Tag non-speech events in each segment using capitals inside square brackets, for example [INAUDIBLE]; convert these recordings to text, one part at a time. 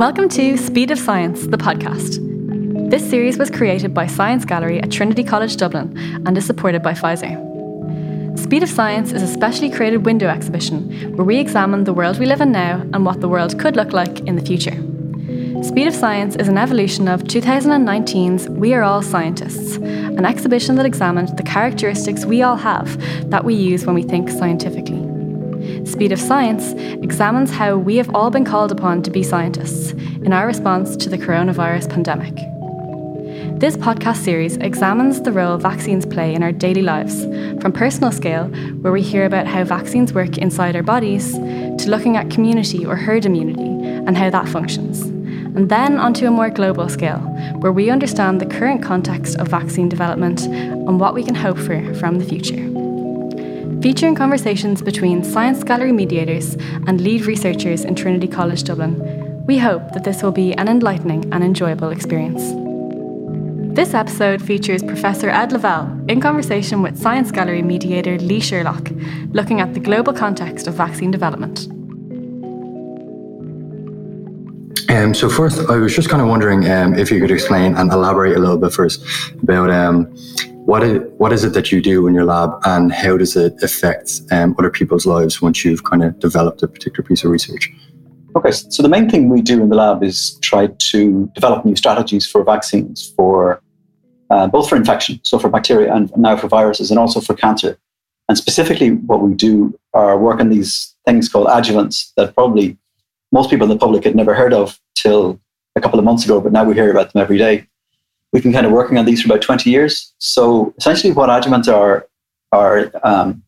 Welcome to Speed of Science, the podcast. This series was created by Science Gallery at Trinity College Dublin and is supported by Pfizer. Speed of Science is a specially created window exhibition where we examine the world we live in now and what the world could look like in the future. Speed of Science is an evolution of 2019's We Are All Scientists, an exhibition that examined the characteristics we all have that we use when we think scientifically. Speed of Science examines how we have all been called upon to be scientists in our response to the coronavirus pandemic. This podcast series examines the role vaccines play in our daily lives, from personal scale, where we hear about how vaccines work inside our bodies, to looking at community or herd immunity and how that functions. And then onto a more global scale, where we understand the current context of vaccine development and what we can hope for from the future. Featuring conversations between Science Gallery mediators and lead researchers in Trinity College Dublin, we hope that this will be an enlightening and enjoyable experience. This episode features Professor Ed Lavelle in conversation with Science Gallery mediator Lee Sherlock, looking at the global context of vaccine development. Um, so first, I was just kind of wondering um, if you could explain and elaborate a little bit first about um, what is, what is it that you do in your lab and how does it affect um, other people's lives once you've kind of developed a particular piece of research? Okay, so the main thing we do in the lab is try to develop new strategies for vaccines for uh, both for infection, so for bacteria, and now for viruses, and also for cancer. And specifically, what we do are work on these things called adjuvants that probably most people in the public had never heard of till a couple of months ago, but now we hear about them every day. We've been kind of working on these for about 20 years. So essentially, what adjuvants are are um,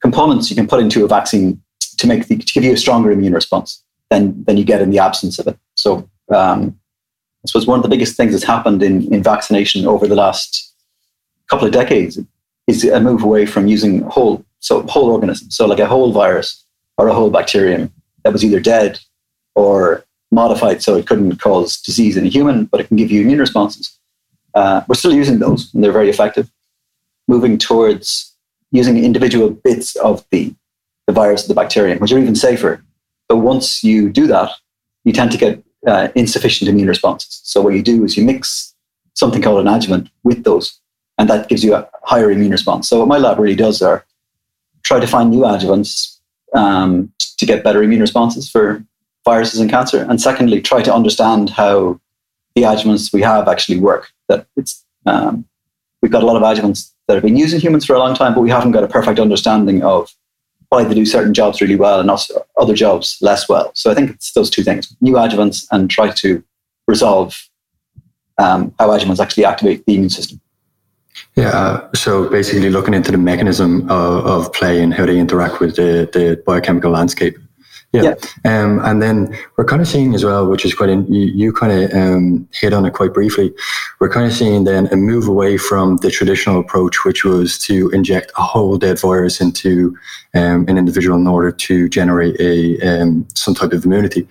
components you can put into a vaccine to make the, to give you a stronger immune response than than you get in the absence of it. So um, I suppose one of the biggest things that's happened in, in vaccination over the last couple of decades is a move away from using whole so whole organisms, so like a whole virus or a whole bacterium that was either dead or modified so it couldn't cause disease in a human, but it can give you immune responses. Uh, we're still using those, and they're very effective. Moving towards using individual bits of the, the virus the bacterium, which are even safer but once you do that, you tend to get uh, insufficient immune responses. So what you do is you mix something called an adjuvant with those, and that gives you a higher immune response. So what my lab really does are try to find new adjuvants um, to get better immune responses for viruses and cancer, and secondly, try to understand how the adjuvants we have actually work. That it's um, we've got a lot of adjuvants that have been used in humans for a long time, but we haven't got a perfect understanding of why they do certain jobs really well and also other jobs less well. So I think it's those two things: new adjuvants and try to resolve um, how adjuvants actually activate the immune system. Yeah, so basically looking into the mechanism of, of play and how they interact with the, the biochemical landscape. Yeah. yeah. Um, and then we're kind of seeing as well, which is quite, in, you, you kind of um, hit on it quite briefly. We're kind of seeing then a move away from the traditional approach, which was to inject a whole dead virus into um, an individual in order to generate a um, some type of immunity.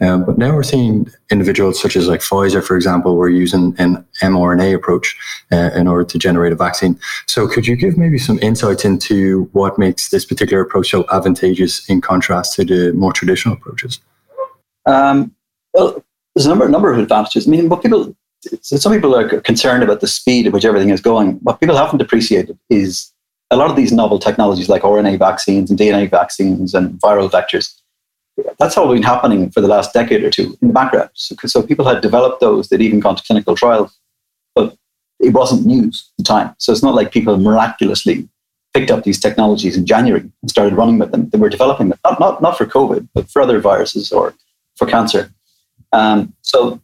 Um, but now we're seeing individuals such as like Pfizer, for example, we're using an mRNA approach uh, in order to generate a vaccine. So could you give maybe some insights into what makes this particular approach so advantageous in contrast to the more traditional approaches? Um, well, there's a number, number of advantages. I mean, what people, some people are concerned about the speed at which everything is going. What people haven't appreciated is a lot of these novel technologies like RNA vaccines and DNA vaccines and viral vectors. That's all been happening for the last decade or two in the background. So, so people had developed those, they'd even gone to clinical trials, but it wasn't news at the time. So it's not like people miraculously picked up these technologies in January and started running with them. They were developing them, not, not, not for COVID, but for other viruses or for cancer. Um, so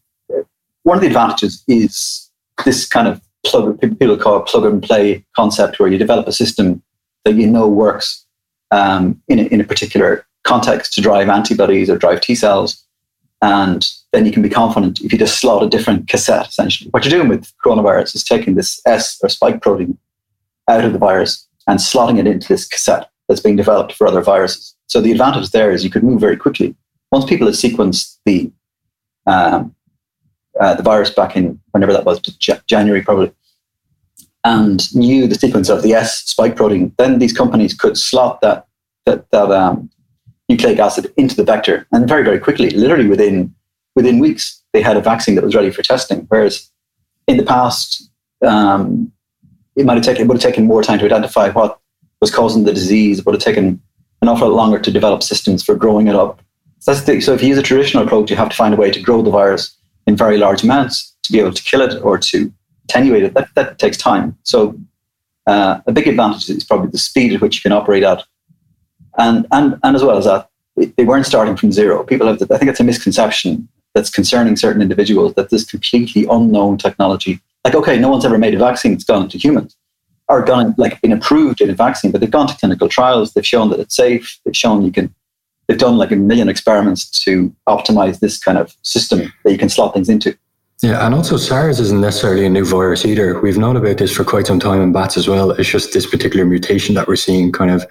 one of the advantages is this kind of plug, people call it plug and play concept where you develop a system that you know works um, in, a, in a particular context to drive antibodies or drive T cells. And then you can be confident if you just slot a different cassette, essentially. What you're doing with coronavirus is taking this S or spike protein out of the virus and slotting it into this cassette that's being developed for other viruses. So the advantage there is you could move very quickly. Once people have sequenced the um, uh, the virus back in whenever that was, January probably, and knew the sequence of the S spike protein, then these companies could slot that that, that um, nucleic acid into the vector, and very very quickly, literally within within weeks, they had a vaccine that was ready for testing. Whereas in the past, um, it might have taken it would have taken more time to identify what was causing the disease. It would have taken an awful lot longer to develop systems for growing it up. So, the, so if you use a traditional approach, you have to find a way to grow the virus in very large amounts to be able to kill it or to attenuate it. That, that takes time. So uh, a big advantage is probably the speed at which you can operate at. And, and, and as well as that, they weren't starting from zero. People have, I think it's a misconception that's concerning certain individuals that this completely unknown technology, like, okay, no one's ever made a vaccine that's gone to humans or gone, like, been approved in a vaccine, but they've gone to clinical trials. They've shown that it's safe. They've shown you can, they've done like a million experiments to optimize this kind of system that you can slot things into. Yeah, and also SARS isn't necessarily a new virus either. We've known about this for quite some time in bats as well. It's just this particular mutation that we're seeing kind of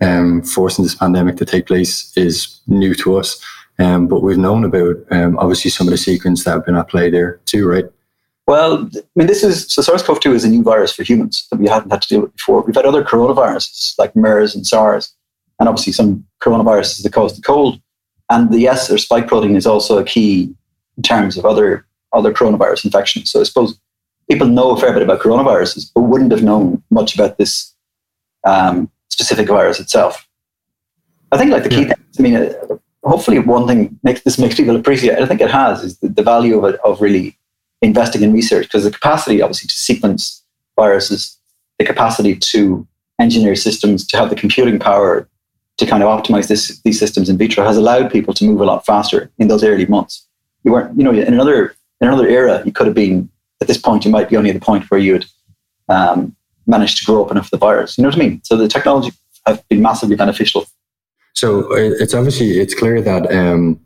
um, forcing this pandemic to take place is new to us. Um, but we've known about um, obviously some of the sequence that have been at play there too, right? Well, I mean, this is so SARS-CoV-2 is a new virus for humans that we hadn't had to deal with before. We've had other coronaviruses like MERS and SARS, and obviously some coronaviruses that cause the cold. And the S or spike protein is also a key in terms of other other coronavirus infections. So I suppose people know a fair bit about coronaviruses, but wouldn't have known much about this um, specific virus itself. I think like the key yeah. thing, I mean, uh, hopefully one thing makes this makes people appreciate. I think it has is the, the value of it of really investing in research because the capacity, obviously, to sequence viruses, the capacity to engineer systems, to have the computing power to kind of optimize this, these systems in vitro has allowed people to move a lot faster in those early months. You weren't, you know, in another in another era, you could have been at this point. You might be only at the point where you would um, managed to grow up enough the virus. You know what I mean? So the technology have been massively beneficial so uh, it's obviously it's clear that um,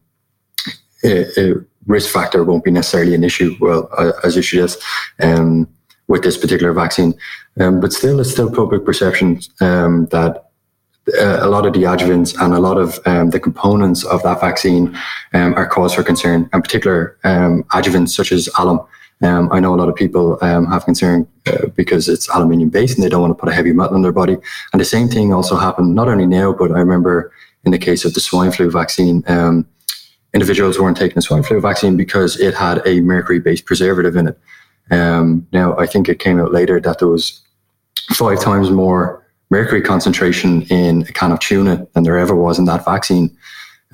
a, a, risk factor won't be necessarily an issue. Well, as you suggest, um, with this particular vaccine, um, but still, it's still public perception um, that uh, a lot of the adjuvants and a lot of um, the components of that vaccine um, are cause for concern, and particular adjuvants such as alum. Um, I know a lot of people um, have concern uh, because it's aluminium based and they don't want to put a heavy metal in their body. And the same thing also happened not only now, but I remember in the case of the swine flu vaccine, um, individuals weren't taking the swine flu vaccine because it had a mercury based preservative in it. Um, now, I think it came out later that there was five times more mercury concentration in a can of tuna than there ever was in that vaccine.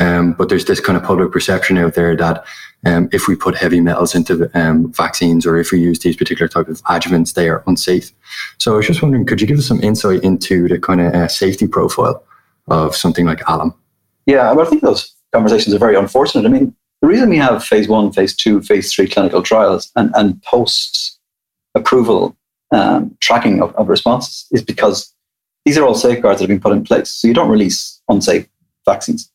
Um, but there's this kind of public perception out there that um, if we put heavy metals into um, vaccines or if we use these particular type of adjuvants, they are unsafe. So I was just wondering, could you give us some insight into the kind of uh, safety profile of something like alum? Yeah, I think those conversations are very unfortunate. I mean, the reason we have phase one, phase two, phase three clinical trials and, and post approval um, tracking of, of responses is because these are all safeguards that have been put in place. So you don't release unsafe vaccines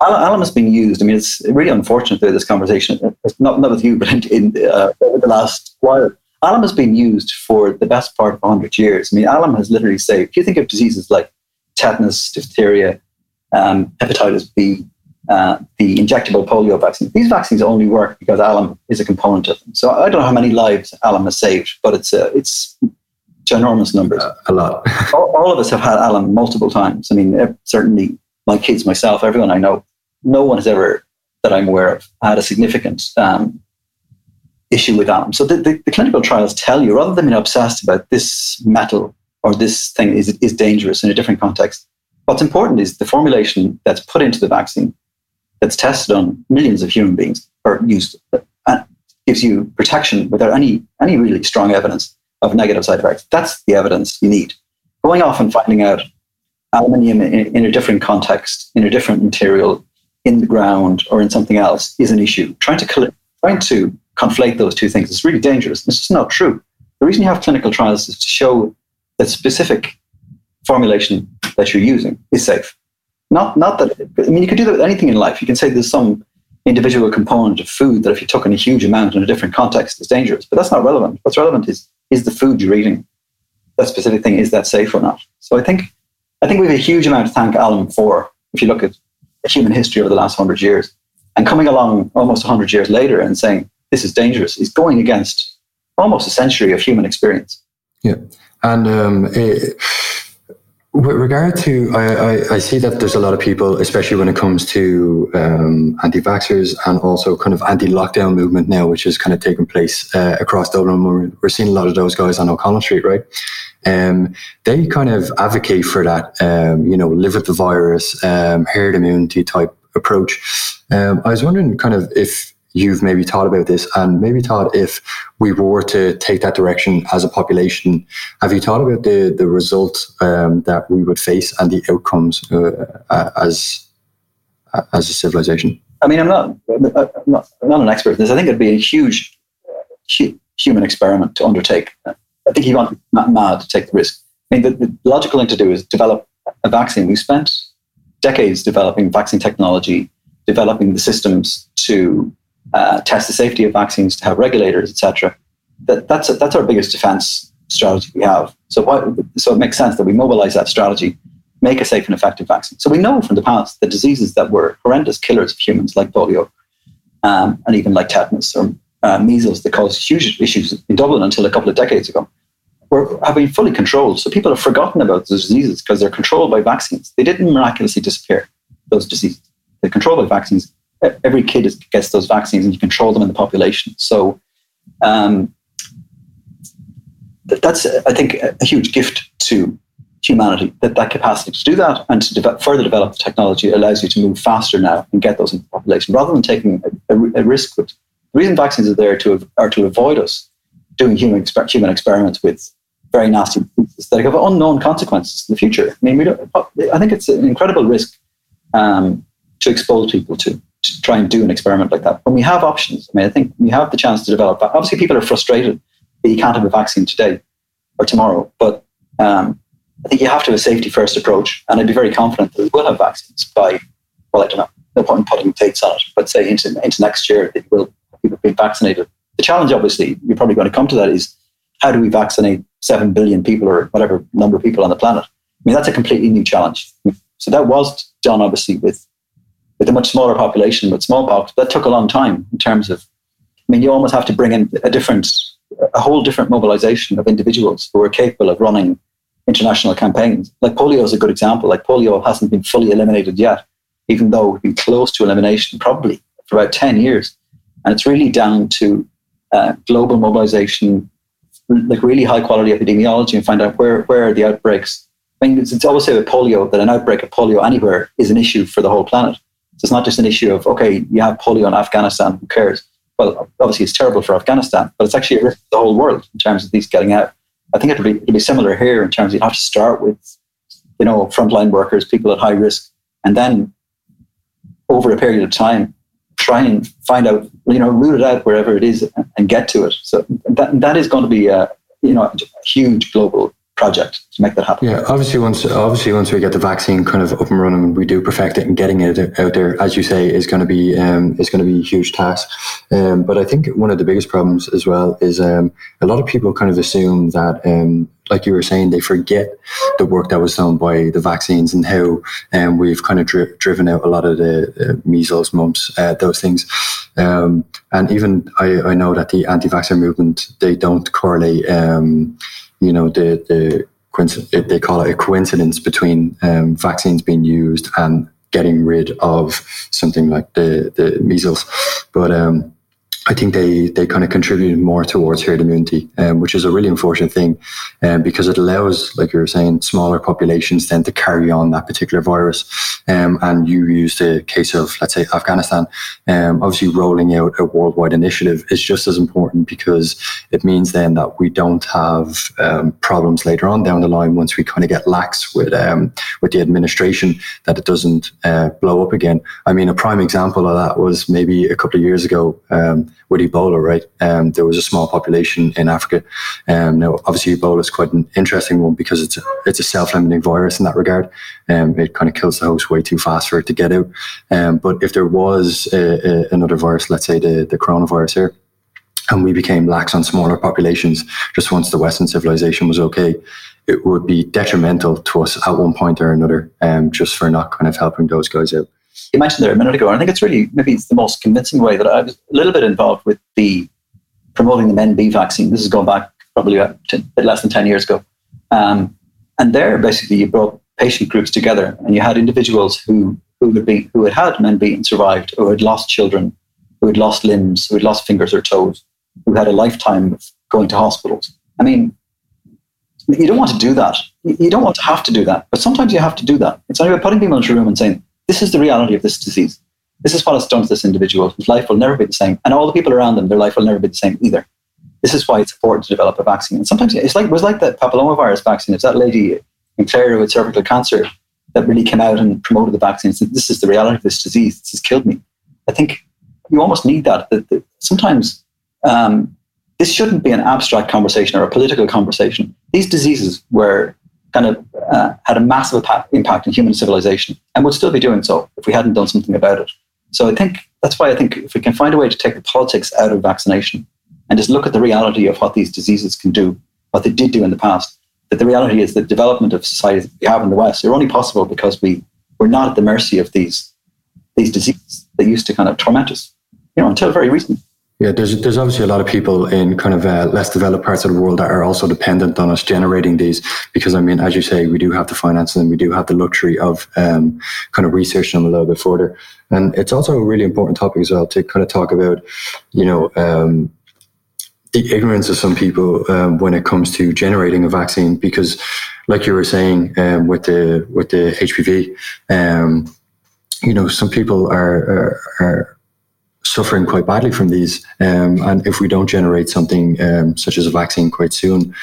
alum has been used. I mean, it's really unfortunate that this conversation, not, not with you, [LAUGHS] but in, in uh, the last while, alum has been used for the best part of 100 years. I mean, alum has literally saved, if you think of diseases like tetanus, diphtheria, um, hepatitis B, uh, the injectable polio vaccine, these vaccines only work because alum is a component of them. So I don't know how many lives alum has saved, but it's, uh, it's ginormous numbers. Uh, a lot. [LAUGHS] all, all, of us have had alum multiple times. I mean, certainly my kids, myself, everyone I know no one has ever, that I'm aware of, had a significant um, issue with alum. So the, the, the, clinical trials tell you, rather than being obsessed about this metal or this thing is, is dangerous in a different context, what's important is the formulation that's put into the vaccine that's tested on millions of human beings or used and gives you protection without any, any really strong evidence of negative side effects. That's the evidence you need. Going off and finding out aluminium in, in a different context, in a different material, in the ground or in something else is an issue. Trying to trying to conflate those two things is really dangerous. This is not true. The reason you have clinical trials is to show that specific formulation that you're using is safe. Not not that I mean you could do that with anything in life. You can say there's some individual component of food that if you took in a huge amount in a different context is dangerous, but that's not relevant. What's relevant is is the food you're eating. That specific thing is that safe or not. So I think I think we have a huge amount to thank alum for. If you look at human history over the last hundred years. And coming along almost hundred years later and saying this is dangerous is going against almost a century of human experience. Yeah. And um, it, with regard to, I, I, I, see that there's a lot of people, especially when it comes to um, anti-vaxxers and also kind of anti-lockdown movement now, which is kind of taking place uh, across Dublin. We're, we're, seeing a lot of those guys on O'Connell Street, right? Um, they kind of advocate for that, um, you know, live with the virus, um, herd immunity type approach. Um, I was wondering kind of if you've maybe thought about this and maybe thought if we were to take that direction as a population, have you thought about the, the result um, that we would face and the outcomes uh, as, as a civilization? I mean, I'm not, I'm not, I'm not an expert in this. I think it'd be a huge human experiment to undertake. I think you want mad to take the risk. I mean, the, the logical thing to do is develop a vaccine. We spent decades developing vaccine technology, developing the systems to uh, test the safety of vaccines, to have regulators, etc. That, that's a, that's our biggest defense strategy we have. So so it makes sense that we mobilize that strategy, make a safe and effective vaccine. So we know from the past that diseases that were horrendous killers of humans, like polio, um, and even like tetanus or uh, measles, that caused huge issues in Dublin until a couple of decades ago, were have been fully controlled. So people have forgotten about those diseases because they're controlled by vaccines. They didn't miraculously disappear. Those diseases, they're controlled by vaccines every kid is, gets those vaccines and you control them in the population. So um, that's, I think, a huge gift to humanity that that capacity to do that and to further develop the technology allows you to move faster now and get those into the population rather than taking a, a, a risk with the reason vaccines are there to are to avoid us doing human exper- human experiments with very nasty diseases that have unknown consequences in the future. I mean, I think it's an incredible risk um, to expose people to try and do an experiment like that. When we have options, I mean, I think we have the chance to develop. Obviously, people are frustrated that you can't have a vaccine today or tomorrow, but um, I think you have to have a safety first approach. And I'd be very confident that we will have vaccines by, well, I don't know, no point in putting dates on it, but say into, into next year, it will people be vaccinated. The challenge, obviously, you're probably going to come to that is how do we vaccinate 7 billion people or whatever number of people on the planet? I mean, that's a completely new challenge. So that was done, obviously, with with a much smaller population with smallpox, that took a long time in terms of, I mean, you almost have to bring in a different, a whole different mobilization of individuals who are capable of running international campaigns. Like polio is a good example. Like polio hasn't been fully eliminated yet, even though we've been close to elimination probably for about 10 years. And it's really down to uh, global mobilization, like really high quality epidemiology and find out where, where are the outbreaks. I mean, it's, it's always said with polio that an outbreak of polio anywhere is an issue for the whole planet. It's not just an issue of, okay, you have polio in Afghanistan, who cares? Well, obviously it's terrible for Afghanistan, but it's actually a risk to the whole world in terms of these getting out. I think it'll be, it'll be similar here in terms of you have to start with, you know, frontline workers, people at high risk, and then over a period of time, try and find out, you know, root it out wherever it is and get to it. So that, that is going to be a, you know, a huge global project to make that happen. Yeah, obviously once obviously once we get the vaccine kind of up and running we do perfect it and getting it out there, as you say, is going to be um, is going to be a huge task. Um, but I think one of the biggest problems as well is um, a lot of people kind of assume that, um, like you were saying, they forget the work that was done by the vaccines and how um, we've kind of dri- driven out a lot of the uh, measles, mumps, uh, those things. Um, and even I, I know that the anti-vaccine movement they don't correlate you know the the they call it a coincidence between um, vaccines being used and getting rid of something like the the measles, but um, I think they they kind of contributed more towards herd immunity, um, which is a really unfortunate thing, um, because it allows, like you were saying, smaller populations then to carry on that particular virus. Um, and you use the case of, let's say, Afghanistan. Um, obviously, rolling out a worldwide initiative is just as important because it means then that we don't have um, problems later on down the line once we kind of get lax with um, with the administration that it doesn't uh, blow up again. I mean, a prime example of that was maybe a couple of years ago with Ebola, right? Um, there was a small population in Africa. Um, now, obviously, Ebola is quite an interesting one because it's a, it's a self-limiting virus in that regard. Um, it kind of kills the host way too fast for it to get out. Um, but if there was a, a, another virus, let's say the, the coronavirus here, and we became lax on smaller populations just once the Western civilization was okay, it would be detrimental to us at one point or another, um, just for not kind of helping those guys out. You mentioned there a minute ago, and I think it's really maybe it's the most convincing way that I was a little bit involved with the promoting the MenB vaccine. This is going back probably a bit less than 10 years ago. Um, and there, basically, you brought patient groups together and you had individuals who, who, had, been, who had had MenB and survived, who had lost children, who had lost limbs, who had lost fingers or toes, who had a lifetime of going to hospitals. I mean, you don't want to do that. You don't want to have to do that. But sometimes you have to do that. It's only about putting people into a room and saying, this is the reality of this disease. This is what it's done to this individual. His life will never be the same. And all the people around them, their life will never be the same either. This is why it's important to develop a vaccine. And sometimes it's like it was like the papillomavirus vaccine. It's that lady in Clare with cervical cancer that really came out and promoted the vaccine said, This is the reality of this disease. This has killed me. I think you almost need that. that, that sometimes um, this shouldn't be an abstract conversation or a political conversation. These diseases were kind of uh, had a massive impact in human civilization and would still be doing so if we hadn't done something about it. So I think that's why I think if we can find a way to take the politics out of vaccination and just look at the reality of what these diseases can do, what they did do in the past, that the reality is the development of societies we have in the West are only possible because we were not at the mercy of these these diseases that used to kind of torment us, you know, until very recently. Yeah, there's there's obviously a lot of people in kind of uh, less developed parts of the world that are also dependent on us generating these because I mean, as you say, we do have the finances and we do have the luxury of um, kind of researching them a little bit further. And it's also a really important topic as well to kind of talk about, you know, um, the ignorance of some people um, when it comes to generating a vaccine because, like you were saying um, with the with the HPV, um, you know, some people are, are, are suffering quite badly from these. Um, and if we don't generate something um, such as a vaccine quite soon,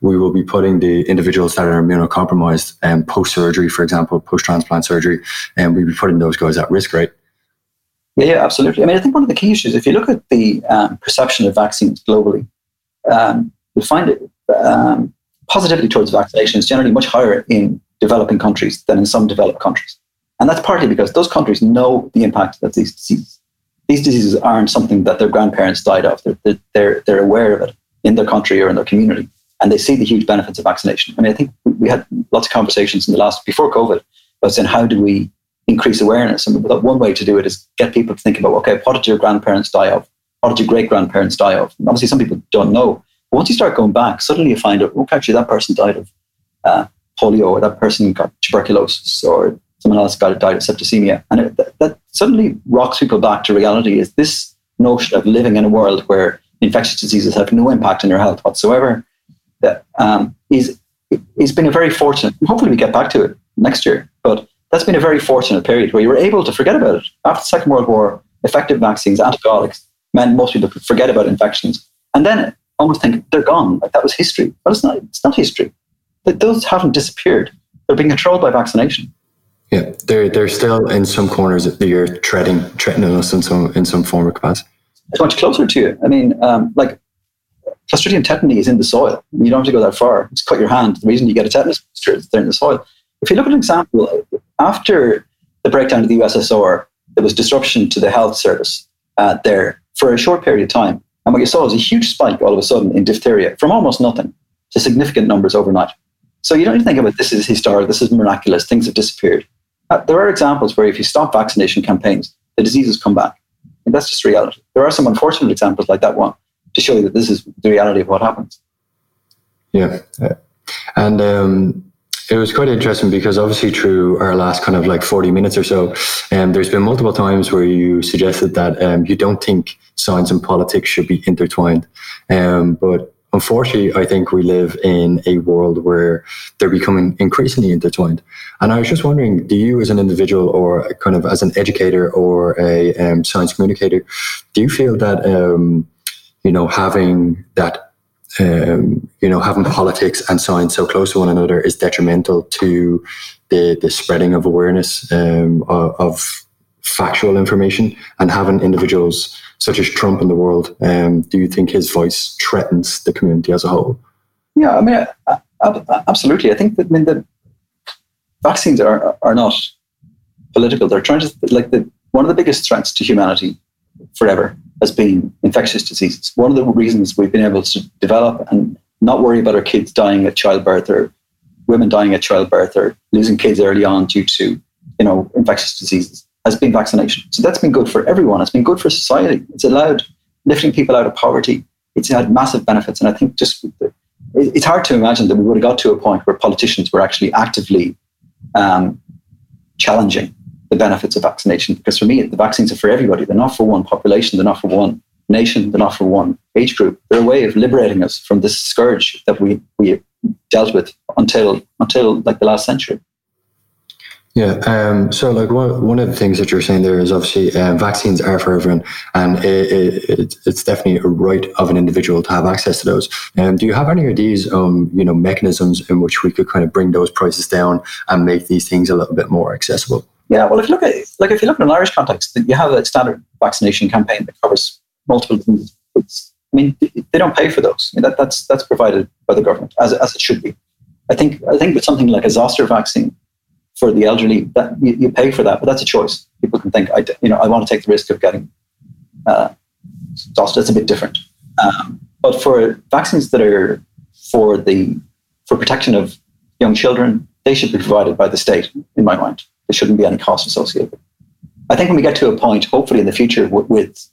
we will be putting the individuals that are immunocompromised um, post surgery, for example, post transplant surgery, and we'll be putting those guys at risk, right? Yeah, absolutely. I mean, I think one of the key issues, if you look at the um, perception of vaccines globally, um, you'll find it um, positivity towards vaccination is generally much higher in developing countries than in some developed countries. And that's partly because those countries know the impact of these diseases these diseases aren't something that their grandparents died of. They're, they're, they're aware of it in their country or in their community, and they see the huge benefits of vaccination. I mean, I think we had lots of conversations in the last, before COVID, about saying how do we increase awareness? And one way to do it is get people to think about, okay, what did your grandparents die of? What did your great grandparents die of? And obviously, some people don't know. But once you start going back, suddenly you find out, okay, actually, that person died of uh, polio, or that person got tuberculosis, or someone else got died of septicemia. And it, that, that, suddenly rocks people back to reality is this notion of living in a world where infectious diseases have no impact on your health whatsoever that um, is, is been a very fortunate, hopefully we get back to it next year, but that's been a very fortunate period where you were able to forget about it. After the Second World War, effective vaccines, antibiotics, meant most people could forget about infections. And then almost think they're gone, like that was history. But it's not, it's not history. Those haven't disappeared. They're being controlled by vaccination. Yeah, they're they're still in some corners that you're treading treading us in some in some form or capacity. It's much closer to you. I mean, um, like Clostridium tetani is in the soil. You don't have to go that far. Just cut your hand. The reason you get a tetanus is they're in the soil. If you look at an example, after the breakdown of the USSR, there was disruption to the health service uh, there for a short period of time. And what you saw was a huge spike all of a sudden in diphtheria from almost nothing to significant numbers overnight. So you don't even think about this is historic, this is miraculous, things have disappeared. Uh, there are examples where if you stop vaccination campaigns, the diseases come back. And that's just reality. There are some unfortunate examples like that one to show you that this is the reality of what happens. Yeah. And um, it was quite interesting because obviously through our last kind of like 40 minutes or so, um, there's been multiple times where you suggested that um, you don't think science and politics should be intertwined. Um, but unfortunately, I think we live in a world where they're becoming increasingly intertwined. And I was just wondering, do you, as an individual, or kind of as an educator or a um, science communicator, do you feel that um, you know having that um, you know having politics and science so close to one another is detrimental to the the spreading of awareness um, of, of factual information and having individuals such as Trump in the world, um, do you think his voice threatens the community as a whole? Yeah, I mean, absolutely. I think that I mean the vaccines are are not political. They're trying to like the one of the biggest threats to humanity forever has been infectious diseases. One of the reasons we've been able to develop and not worry about our kids dying at childbirth or women dying at childbirth or losing kids early on due to you know infectious diseases has been vaccination. So that's been good for everyone. It's been good for society. It's allowed lifting people out of poverty. It's had massive benefits. And I think just it's hard to imagine that we would have got to a point where politicians were actually actively um, challenging the benefits of vaccination. Because for me, the vaccines are for everybody. They're not for one population. They're not for one nation. They're not for one age group. They're a way of liberating us from this scourge that we, we dealt with until until like the last century. Yeah. Um, so, like, one, one of the things that you're saying there is obviously um, vaccines are for everyone, and it, it, it's definitely a right of an individual to have access to those. Um, do you have any ideas, um, you know, mechanisms in which we could kind of bring those prices down and make these things a little bit more accessible? Yeah. Well, if you look at like if you look in an Irish context, you have a standard vaccination campaign that covers multiple things. I mean, they don't pay for those. I mean, that, that's that's provided by the government as as it should be. I think I think with something like a zoster vaccine for the elderly, that you, you, pay for that, but that's a choice. People can think, I, you know, I want to take the risk of getting uh, That's a bit different. Um, but for vaccines that are for the for protection of young children, they should be provided by the state. In my mind, there shouldn't be any cost associated. I think when we get to a point, hopefully in the future, with,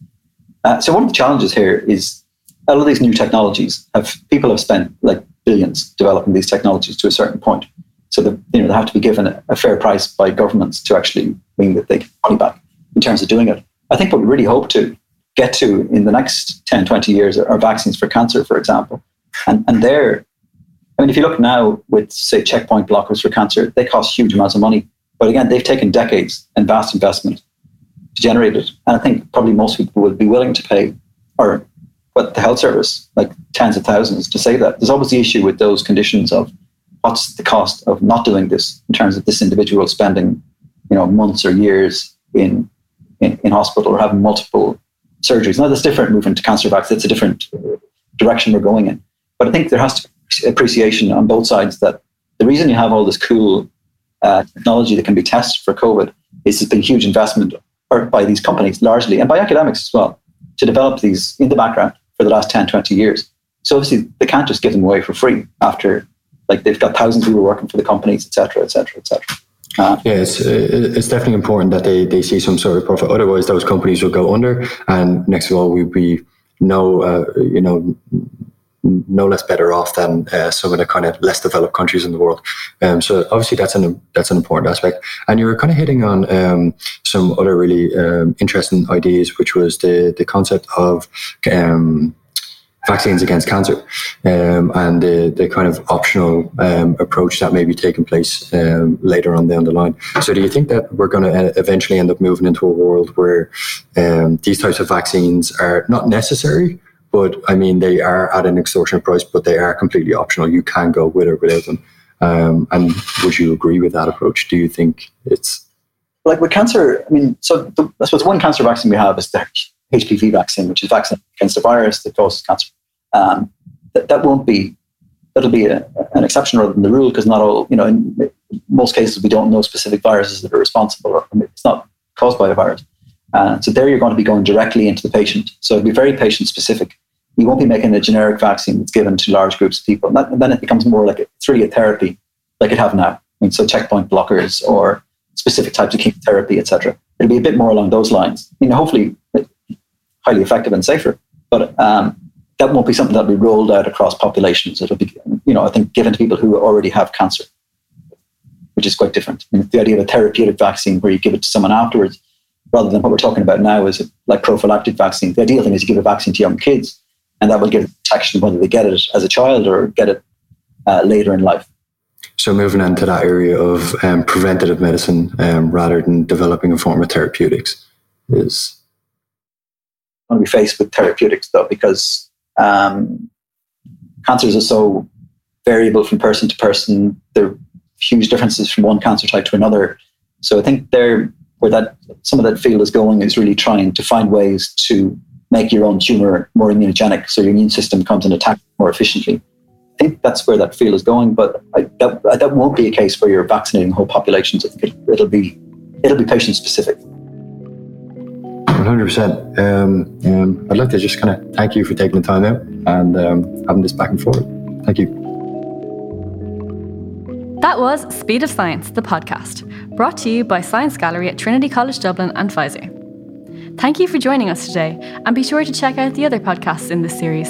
uh, so one of the challenges here is all of these new technologies have people have spent like billions developing these technologies to a certain point. So that you know they have to be given a, fair price by governments to actually mean that they get money back in terms of doing it. I think what we really hope to get to in the next 10, 20 years are, are vaccines for cancer, for example. And and there, I mean, if you look now with say checkpoint blockers for cancer, they cost huge amounts of money. But again, they've taken decades and vast investment to generate it. And I think probably most people would be willing to pay, or what the health service, like tens of thousands to say that. There's always the issue with those conditions of what's the cost of not doing this in terms of this individual spending, you know, months or years in in, in hospital or having multiple surgeries. Now that's different moving to cancer vaccines. It's a different direction we're going in. But I think there has to be appreciation on both sides that the reason you have all this cool uh, technology that can be tested for COVID is there's been huge investment by these companies largely and by academics as well to develop these in the background for the last 10, 20 years. So obviously they can't just give them away for free after like they've got thousands of people working for the companies, etc., etc., etc. Uh, yeah, it's it's definitely important that they, they see some sort of profit. Otherwise, those companies will go under, and next of all, we'd be no uh, you know no less better off than uh, some of the kind of less developed countries in the world. Um, so obviously that's an that's an important aspect. And you were kind of hitting on um, some other really um, interesting ideas, which was the the concept of um, vaccines against cancer um, and the, the kind of optional um, approach that may be taking place um, later on down the line. So, do you think that we're going to uh, eventually end up moving into a world where um, these types of vaccines are not necessary? But I mean, they are at an extortionate price, but they are completely optional. You can go with or without them. Um, and would you agree with that approach? Do you think it's like with cancer? I mean, so the, I suppose one cancer vaccine we have is the HPV vaccine, which is vaccine against a virus that causes cancer. Um, that, that won't be, that'll be a, an exception rather than the rule because not all, you know, in most cases we don't know specific viruses that are responsible or it's not caused by a virus. Uh, so there you're going to be going directly into the patient. So it'll be very patient specific. You won't be making a generic vaccine that's given to large groups of people. And, that, and then it becomes more like it's really a therapy like it have now. I mean, so checkpoint blockers or specific types of chemotherapy, etc. It'll be a bit more along those lines. I mean, hopefully highly effective and safer. But um, that won't be something that'll be rolled out across populations. It'll be, you know, I think given to people who already have cancer, which is quite different. I mean, the idea of a therapeutic vaccine where you give it to someone afterwards, rather than what we're talking about now is like prophylactic vaccine. The ideal thing is you give a vaccine to young kids, and that will give protection whether they get it as a child or get it uh, later in life. So moving into that area of um, preventative medicine um, rather than developing a form of therapeutics is I going to be faced with therapeutics though because um, cancers are so variable from person to person. There are huge differences from one cancer type to another. So I think there, where that some of that field is going is really trying to find ways to make your own tumor more immunogenic, so your immune system comes and attacks more efficiently. I think that's where that field is going, but I, that, that won't be a case where you're vaccinating whole populations. I think it, it'll be it'll be patient specific. 100%. Um, um, I'd like to just kind of thank you for taking the time out and um, having this back and forth. Thank you. That was Speed of Science, the podcast, brought to you by Science Gallery at Trinity College Dublin and Pfizer. Thank you for joining us today, and be sure to check out the other podcasts in this series.